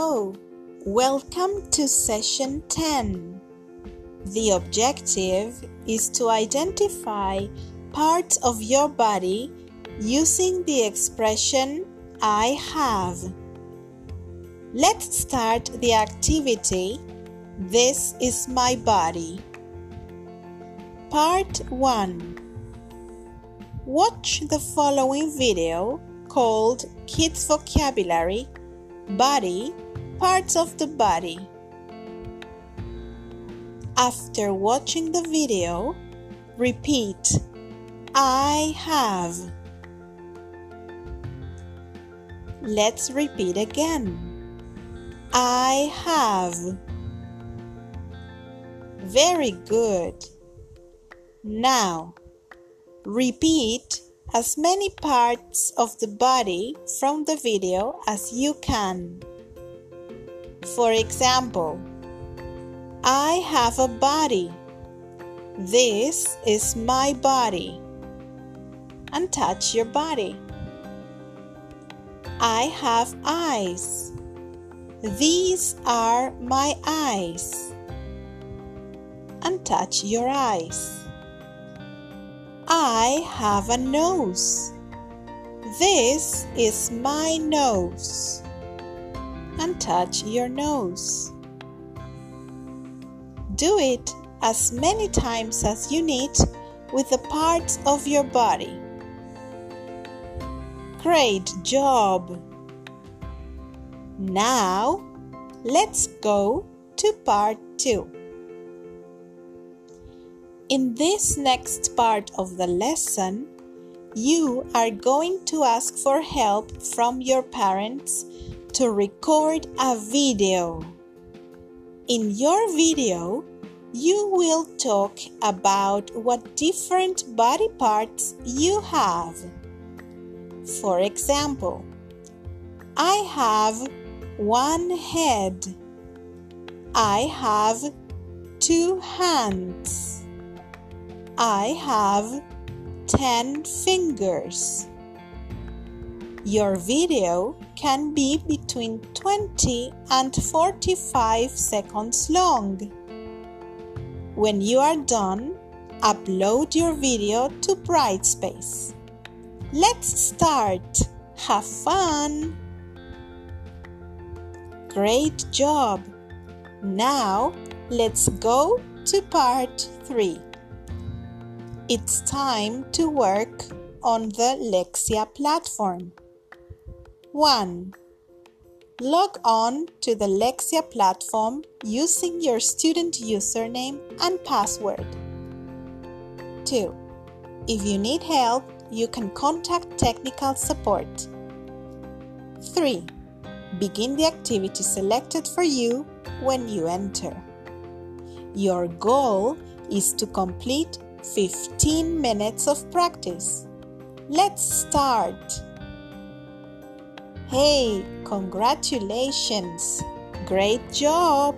Hello, welcome to session 10. The objective is to identify parts of your body using the expression I have. Let's start the activity. This is my body. Part 1 Watch the following video called Kids Vocabulary Body Parts of the Body. After watching the video, repeat I have. Let's repeat again. I have. Very good. Now, repeat as many parts of the body from the video as you can. For example, I have a body. This is my body. And touch your body. I have eyes. These are my eyes. And touch your eyes. I have a nose. This is my nose. And touch your nose. Do it as many times as you need with the parts of your body. Great job! Now, let's go to part 2. In this next part of the lesson, you are going to ask for help from your parents to record a video. In your video, you will talk about what different body parts you have. For example, I have one head. I have two hands. I have 10 fingers. Your video can be between 20 and 45 seconds long. When you are done, upload your video to Brightspace. Let's start. Have fun! Great job! Now let's go to part 3. It's time to work on the Lexia platform. 1. Log on to the Lexia platform using your student username and password. 2. If you need help, you can contact technical support. 3. Begin the activity selected for you when you enter. Your goal is to complete 15 minutes of practice. Let's start. Hey, congratulations! Great job!